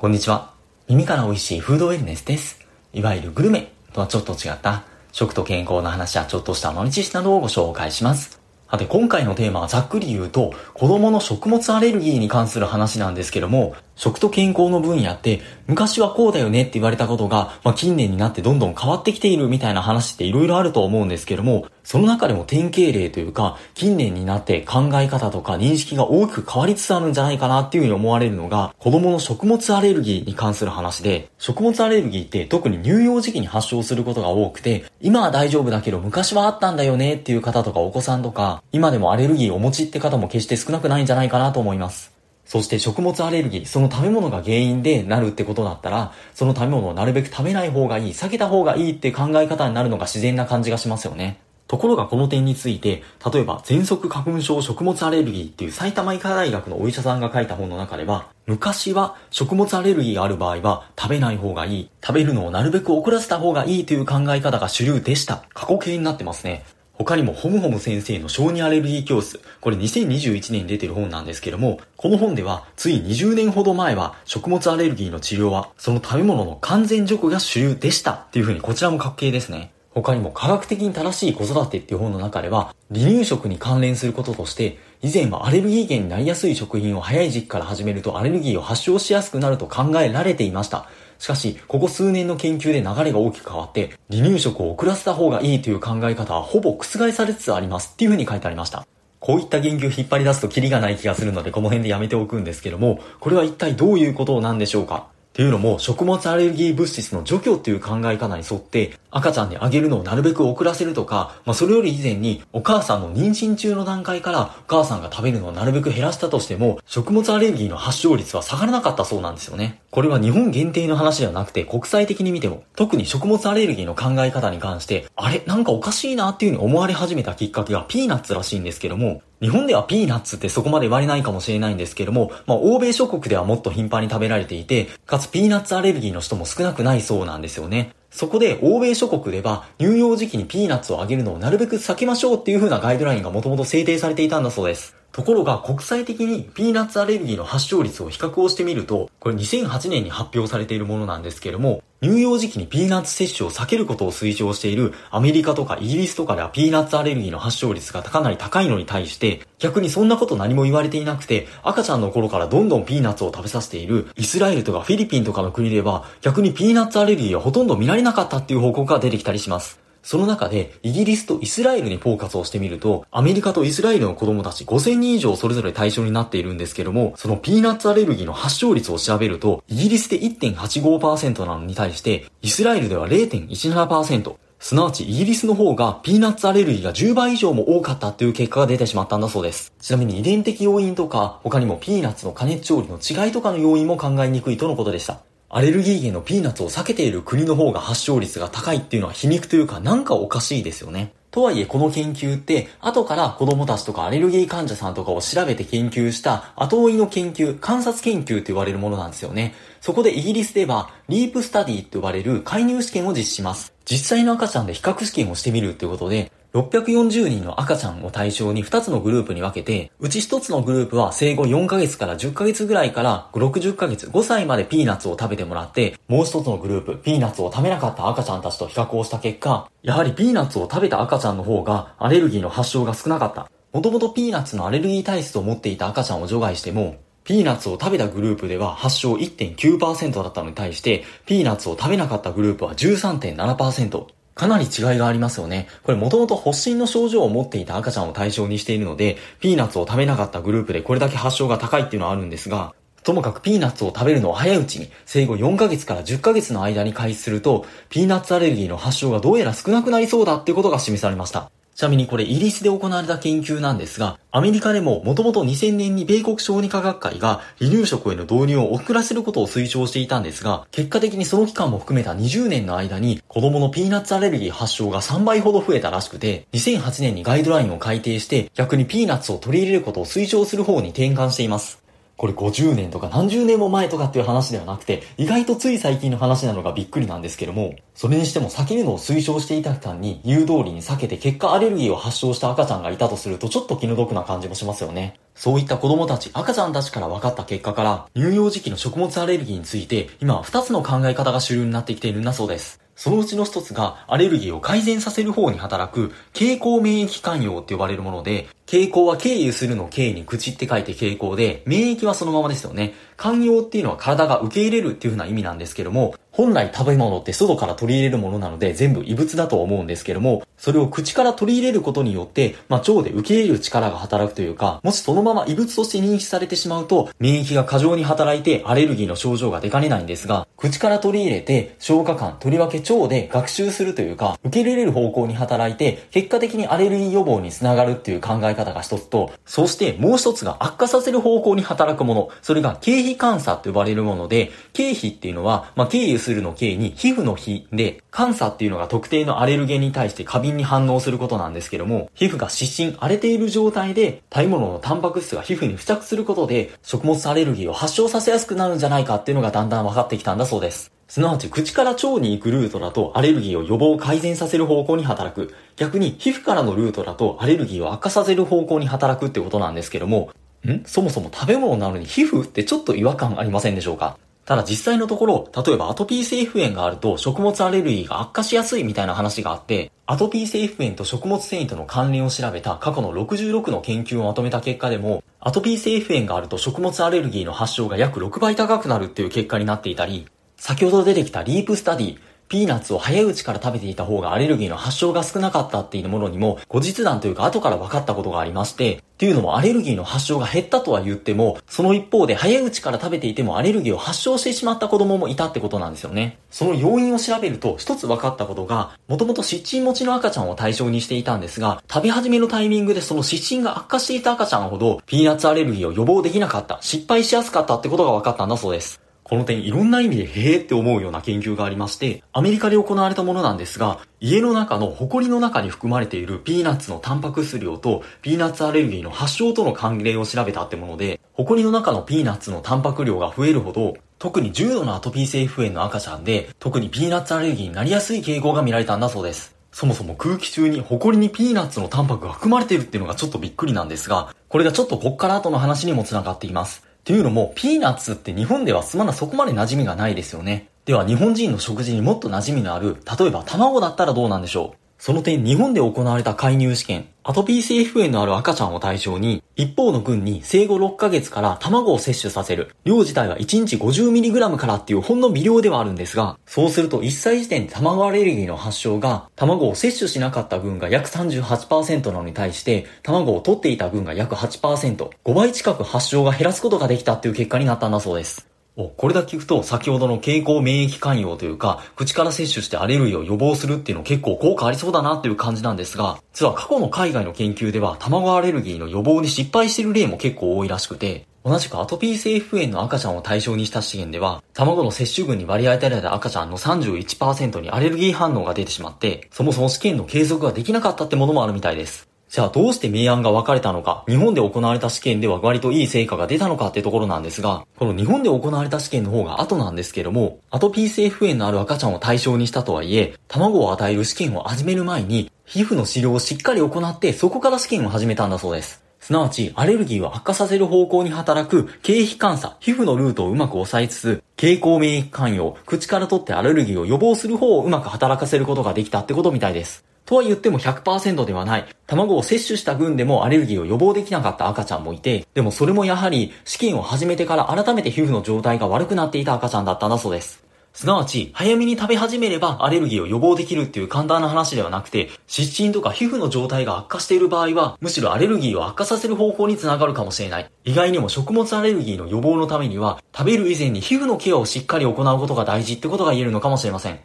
こんにちは。耳から美味しいフードウェルネスです。いわゆるグルメとはちょっと違った食と健康の話やちょっとした豆知識などをご紹介します。さて、今回のテーマはざっくり言うと、子供の食物アレルギーに関する話なんですけども、食と健康の分野って、昔はこうだよねって言われたことが、まあ、近年になってどんどん変わってきているみたいな話って色々あると思うんですけども、その中でも典型例というか、近年になって考え方とか認識が大きく変わりつつあるんじゃないかなっていうふうに思われるのが、子供の食物アレルギーに関する話で、食物アレルギーって特に乳幼児期に発症することが多くて、今は大丈夫だけど昔はあったんだよねっていう方とかお子さんとか、今でもアレルギーをお持ちって方も決して少なくないんじゃないかなと思います。そして食物アレルギー、その食べ物が原因でなるってことだったら、その食べ物をなるべく食べない方がいい、避けた方がいいって考え方になるのが自然な感じがしますよね。ところがこの点について、例えば、喘息花粉症食物アレルギーっていう埼玉医科大学のお医者さんが書いた本の中では、昔は食物アレルギーがある場合は食べない方がいい、食べるのをなるべく遅らせた方がいいという考え方が主流でした。過去形になってますね。他にもホムホム先生の小児アレルギー教室。これ2021年に出てる本なんですけども、この本ではつい20年ほど前は食物アレルギーの治療はその食べ物の完全除去が主流でしたっていう風にこちらも確形ですね。他にも科学的に正しい子育てっていう本の中では、離乳食に関連することとして、以前はアレルギー源になりやすい食品を早い時期から始めるとアレルギーを発症しやすくなると考えられていました。しかし、ここ数年の研究で流れが大きく変わって、離乳食を遅らせた方がいいという考え方はほぼ覆されつつありますっていうふうに書いてありました。こういった言及を引っ張り出すとキリがない気がするのでこの辺でやめておくんですけども、これは一体どういうことなんでしょうか？っていうのも、食物アレルギー物質の除去っていう考え方に沿って、赤ちゃんにあげるのをなるべく遅らせるとか、まあそれより以前に、お母さんの妊娠中の段階から、お母さんが食べるのをなるべく減らしたとしても、食物アレルギーの発症率は下がらなかったそうなんですよね。これは日本限定の話ではなくて、国際的に見ても、特に食物アレルギーの考え方に関して、あれなんかおかしいなっていう風に思われ始めたきっかけがピーナッツらしいんですけども、日本ではピーナッツってそこまで言われないかもしれないんですけども、まあ、欧米諸国ではもっと頻繁に食べられていて、かつピーナッツアレルギーの人も少なくないそうなんですよね。そこで欧米諸国では乳幼児期にピーナッツをあげるのをなるべく避けましょうっていう風なガイドラインがもともと制定されていたんだそうです。ところが国際的にピーナッツアレルギーの発症率を比較をしてみると、これ2008年に発表されているものなんですけれども、乳幼児期にピーナッツ摂取を避けることを推奨しているアメリカとかイギリスとかではピーナッツアレルギーの発症率がかなり高いのに対して、逆にそんなこと何も言われていなくて、赤ちゃんの頃からどんどんピーナッツを食べさせているイスラエルとかフィリピンとかの国では、逆にピーナッツアレルギーはほとんど見られなかったっていう報告が出てきたりします。その中で、イギリスとイスラエルにフォーカスをしてみると、アメリカとイスラエルの子供たち5000人以上それぞれ対象になっているんですけども、そのピーナッツアレルギーの発症率を調べると、イギリスで1.85%なのに対して、イスラエルでは0.17%、すなわちイギリスの方がピーナッツアレルギーが10倍以上も多かったっていう結果が出てしまったんだそうです。ちなみに遺伝的要因とか、他にもピーナッツの加熱調理の違いとかの要因も考えにくいとのことでした。アレルギー源のピーナッツを避けている国の方が発症率が高いっていうのは皮肉というかなんかおかしいですよね。とはいえこの研究って後から子供たちとかアレルギー患者さんとかを調べて研究した後追いの研究、観察研究って言われるものなんですよね。そこでイギリスでは LEAP Study って呼ばれる介入試験を実施します。実際の赤ちゃんで比較試験をしてみるっていうことで640人の赤ちゃんを対象に2つのグループに分けて、うち1つのグループは生後4ヶ月から10ヶ月ぐらいから60ヶ月、5歳までピーナッツを食べてもらって、もう1つのグループ、ピーナッツを食べなかった赤ちゃんたちと比較をした結果、やはりピーナッツを食べた赤ちゃんの方がアレルギーの発症が少なかった。もともとピーナッツのアレルギー体質を持っていた赤ちゃんを除外しても、ピーナッツを食べたグループでは発症1.9%だったのに対して、ピーナッツを食べなかったグループは13.7%。かなり違いがありますよね。これもともと発疹の症状を持っていた赤ちゃんを対象にしているので、ピーナッツを食べなかったグループでこれだけ発症が高いっていうのはあるんですが、ともかくピーナッツを食べるのを早いうちに、生後4ヶ月から10ヶ月の間に開始すると、ピーナッツアレルギーの発症がどうやら少なくなりそうだっていうことが示されました。ちなみにこれイギリスで行われた研究なんですが、アメリカでももともと2000年に米国小児科学会が離乳食への導入を遅らせることを推奨していたんですが、結果的にその期間も含めた20年の間に子供のピーナッツアレルギー発症が3倍ほど増えたらしくて、2008年にガイドラインを改定して逆にピーナッツを取り入れることを推奨する方に転換しています。これ50年とか何十年も前とかっていう話ではなくて、意外とつい最近の話なのがびっくりなんですけども、それにしても避けるのを推奨していた期間に言う通りに避けて結果アレルギーを発症した赤ちゃんがいたとするとちょっと気の毒な感じもしますよね。そういった子供たち、赤ちゃんたちから分かった結果から、乳幼児期の食物アレルギーについて、今は2つの考え方が主流になってきているんだそうです。そのうちの一つが、アレルギーを改善させる方に働く、蛍光免疫寛容って呼ばれるもので、傾向は経由するの経に口って書いて傾向で、免疫はそのままですよね。寛容っていうのは体が受け入れるっていう風な意味なんですけども、本来食べ物って外から取り入れるものなので全部異物だと思うんですけども、それを口から取り入れることによって、まあ、腸で受け入れる力が働くというか、もしそのまま異物として認識されてしまうと、免疫が過剰に働いてアレルギーの症状が出かねないんですが、口から取り入れて消化管、とりわけ腸で学習するというか、受け入れる方向に働いて、結果的にアレルギー予防につながるっていう考え方が一つと、そしてもう一つが悪化させる方向に働くもの。それが経皮監査と呼ばれるもので、経皮っていうのは、まあ、経由するするの経に皮膚の皮で、監査っていうのが特定のアレルゲンに対して過敏に反応することなんですけども、皮膚が湿疹、荒れている状態で、食べ物のタンパク質が皮膚に付着することで、食物アレルギーを発症させやすくなるんじゃないかっていうのがだんだん分かってきたんだそうです。すなわち口から腸に行くルートだとアレルギーを予防改善させる方向に働く。逆に皮膚からのルートだとアレルギーを悪化させる方向に働くってことなんですけども、ん？そもそも食べ物なのに皮膚ってちょっと違和感ありませんでしょうか？ただ実際のところ、例えばアトピー性皮膚炎があると食物アレルギーが悪化しやすいみたいな話があって、アトピー性皮膚炎と食物繊維との関連を調べた過去の66の研究をまとめた結果でも、アトピー性皮膚炎があると食物アレルギーの発症が約6倍高くなるっていう結果になっていたり、先ほど出てきた LEAP Study、ピーナッツを早いうちから食べていた方がアレルギーの発症が少なかったっていうものにも、後日談というか後から分かったことがありまして、っていうのもアレルギーの発症が減ったとは言っても、その一方で早いうちから食べていてもアレルギーを発症してしまった子供もいたってことなんですよね。その要因を調べると、一つ分かったことが、もともと湿疹持ちの赤ちゃんを対象にしていたんですが、食べ始めのタイミングでその湿疹が悪化していた赤ちゃんほど、ピーナッツアレルギーを予防できなかった、失敗しやすかったってことが分かったんだそうです。この点いろんな意味でへーって思うような研究がありまして、アメリカで行われたものなんですが、家の中の埃の中に含まれているピーナッツのタンパク質量とピーナッツアレルギーの発症との関連を調べたってもので、埃の中のピーナッツのタンパク量が増えるほど、特に重度のアトピー性皮膚炎の赤ちゃんで、特にピーナッツアレルギーになりやすい傾向が見られたんだそうです。そもそも空気中に埃にピーナッツのタンパクが含まれているっていうのがちょっとびっくりなんですが、これがちょっとこっから後の話にも繋がっています。っていうのも、ピーナッツって日本ではすまなそこまで馴染みがないですよね。では日本人の食事にもっと馴染みのある、例えば卵だったらどうなんでしょう？その点日本で行われた介入試験、アトピー性皮膚炎のある赤ちゃんを対象に、一方の群に生後6ヶ月から卵を摂取させる。量自体は1日 50mg からっていうほんの微量ではあるんですが、そうすると1歳時点で卵アレルギーの発症が、卵を摂取しなかった群が約38%なのに対して、卵を取っていた群が約8%、5倍近く発症が減らすことができたっていう結果になったんだそうです。これだけ聞くと、先ほどの経口免疫寛容というか、口から摂取してアレルギーを予防するっていうの結構効果ありそうだなっていう感じなんですが、実は過去の海外の研究では、卵アレルギーの予防に失敗している例も結構多いらしくて、同じくアトピー性皮膚炎の赤ちゃんを対象にした試験では、卵の摂取群に割り当てられた赤ちゃんの31%にアレルギー反応が出てしまって、そもそも試験の継続ができなかったってものもあるみたいです。じゃあどうして明暗が分かれたのか、日本で行われた試験では割といい成果が出たのかってところなんですが、この日本で行われた試験の方が後なんですけども、アトピー性不炎のある赤ちゃんを対象にしたとはいえ、卵を与える試験を始める前に、皮膚の治療をしっかり行って、そこから試験を始めたんだそうです。すなわち、アレルギーを悪化させる方向に働く、経皮監査、皮膚のルートをうまく抑えつつ、経口免疫寛容、口から取ってアレルギーを予防する方をうまく働かせることができたってことみたいです。とは言っても100%ではない。卵を摂取した群でもアレルギーを予防できなかった赤ちゃんもいて、でもそれもやはり試験を始めてから改めて皮膚の状態が悪くなっていた赤ちゃんだったんだそうです。すなわち、早めに食べ始めればアレルギーを予防できるっていう簡単な話ではなくて、湿疹とか皮膚の状態が悪化している場合は、むしろアレルギーを悪化させる方向につながるかもしれない。意外にも食物アレルギーの予防のためには、食べる以前に皮膚のケアをしっかり行うことが大事ってことが言えるのかもしれません。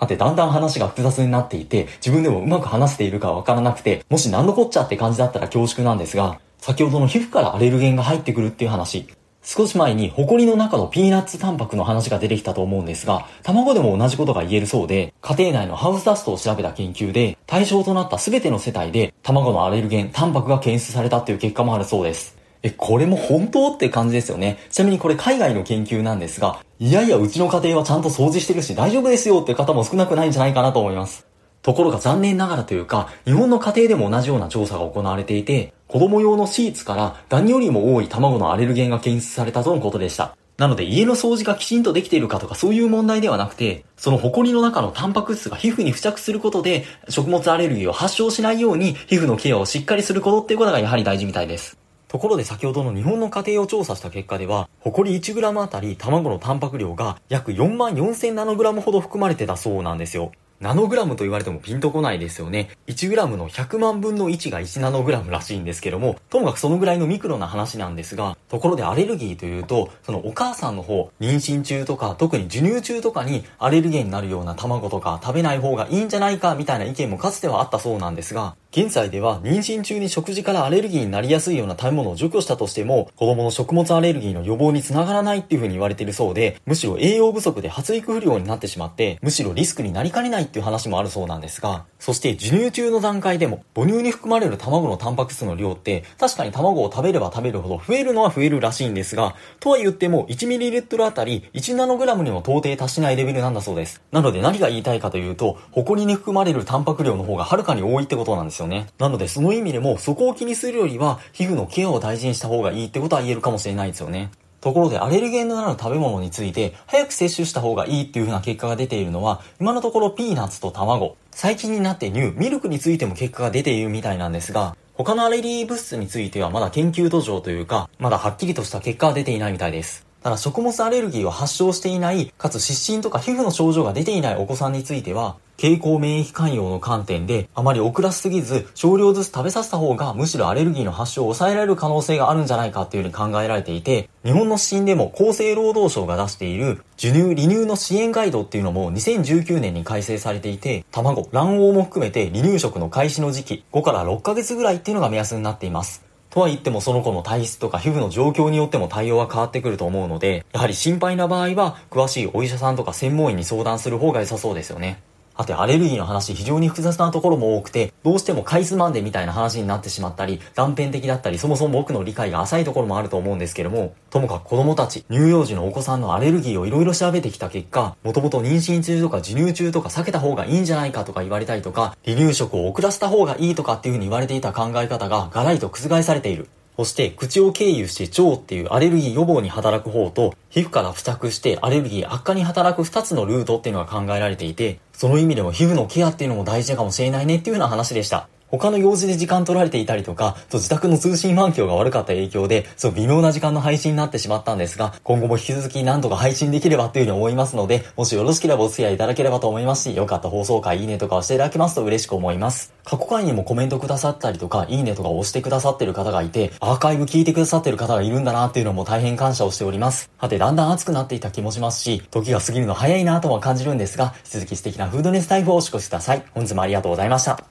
さて、だんだん話が複雑になっていて、自分でもうまく話せているかわからなくて、もし何のこっちゃって感じだったら恐縮なんですが、先ほどの皮膚からアレルゲンが入ってくるっていう話、少し前に、ホコリの中のピーナッツタンパクの話が出てきたと思うんですが、卵でも同じことが言えるそうで、家庭内のハウスダストを調べた研究で、対象となった全ての世帯で、卵のアレルゲン、タンパクが検出されたっていう結果もあるそうです。え、これも本当って感じですよね。ちなみにこれ海外の研究なんですが、いやいやうちの家庭はちゃんと掃除してるし大丈夫ですよって方も少なくないんじゃないかなと思います。ところが残念ながらというか、日本の家庭でも同じような調査が行われていて、子供用のシーツからダニよりも多い卵のアレルゲンが検出されたとのことでした。なので家の掃除がきちんとできているかとかそういう問題ではなくて、その埃の中のタンパク質が皮膚に付着することで食物アレルギーを発症しないように皮膚のケアをしっかりすることっていうことがやはり大事みたいです。ところで先ほどの日本の家庭を調査した結果では、ホコリ 1g あたり卵のタンパク量が約4万4000ナノグラムほど含まれてたそうなんですよ。ナノグラムと言われてもピンとこないですよね。1グラムの100万分の1が1ナノグラムらしいんですけども、ともかくそのぐらいのミクロな話なんですが、ところでアレルギーというと、そのお母さんの方、妊娠中とか、特に授乳中とかにアレルゲンになるような卵とか食べない方がいいんじゃないかみたいな意見もかつてはあったそうなんですが、現在では妊娠中に食事からアレルギーになりやすいような食べ物を除去したとしても、子供の食物アレルギーの予防につながらないっていう風に言われているそうで、むしろ栄養不足で発育不良になってしまって、むしろリスクになりかねないっていう話もあるそうなんですが、そして授乳中の段階でも、母乳に含まれる卵のタンパク質の量って、確かに卵を食べれば食べるほど増えるのは増えるらしいんですが、とは言っても 1ml あたり1ナノグラムにも到底達しないレベルなんだそうです。なので何が言いたいかというと、埃に含まれるタンパク量の方がはるかに多いってことなんですよね。なのでその意味でもそこを気にするよりは皮膚のケアを大事にした方がいいってことは言えるかもしれないですよね。ところでアレルゲンのなる食べ物について早く摂取した方がいいっていう風な結果が出ているのは今のところピーナッツと卵最近になって乳ミルクについても結果が出ているみたいなんですが他のアレルギー物質についてはまだ研究途上というかまだはっきりとした結果は出ていないみたいですただ食物アレルギーを発症していない、かつ湿疹とか皮膚の症状が出ていないお子さんについては、経口免疫寛容の観点で、あまり遅らせすぎず、少量ずつ食べさせた方が、むしろアレルギーの発症を抑えられる可能性があるんじゃないかっていうふうに考えられていて、日本の指針でも厚生労働省が出している、授乳、離乳の支援ガイドっていうのも2019年に改正されていて、卵、卵黄も含めて離乳食の開始の時期、5から6ヶ月ぐらいっていうのが目安になっています。とは言ってもその子の体質とか皮膚の状況によっても対応は変わってくると思うので、やはり心配な場合は、詳しいお医者さんとか専門医に相談する方が良さそうですよね。あとアレルギーの話非常に複雑なところも多くて、どうしてもかいつまんでみたいな話になってしまったり、断片的だったり、そもそも僕の理解が浅いところもあると思うんですけども、ともかく子供たち、乳幼児のお子さんのアレルギーをいろいろ調べてきた結果、もともと妊娠中とか授乳中とか避けた方がいいんじゃないかとか言われたりとか、離乳食を遅らせた方がいいとかっていう風に言われていた考え方がガラリと覆されている。そして口を経由して腸っていうアレルギー予防に働く方と皮膚から付着してアレルギー悪化に働く2つのルートっていうのが考えられていてその意味でも皮膚のケアっていうのも大事かもしれないねっていうような話でした。他の用事で時間取られていたりとか、自宅の通信環境が悪かった影響で、そう微妙な時間の配信になってしまったんですが、今後も引き続き何とか配信できればというふうに思いますので、もしよろしければお付き合いいただければと思いますし、よかった放送回、いいねとかをしていただけますと嬉しく思います。過去回にもコメントくださったりとか、いいねとか押してくださってる方がいて、アーカイブ聞いてくださってる方がいるんだなっていうのも大変感謝をしております。はて、だんだん暑くなっていた気もしますし、時が過ぎるの早いなとは感じるんですが、引き続き素敵なフードネスタイフをお過ごしください。本日もありがとうございました。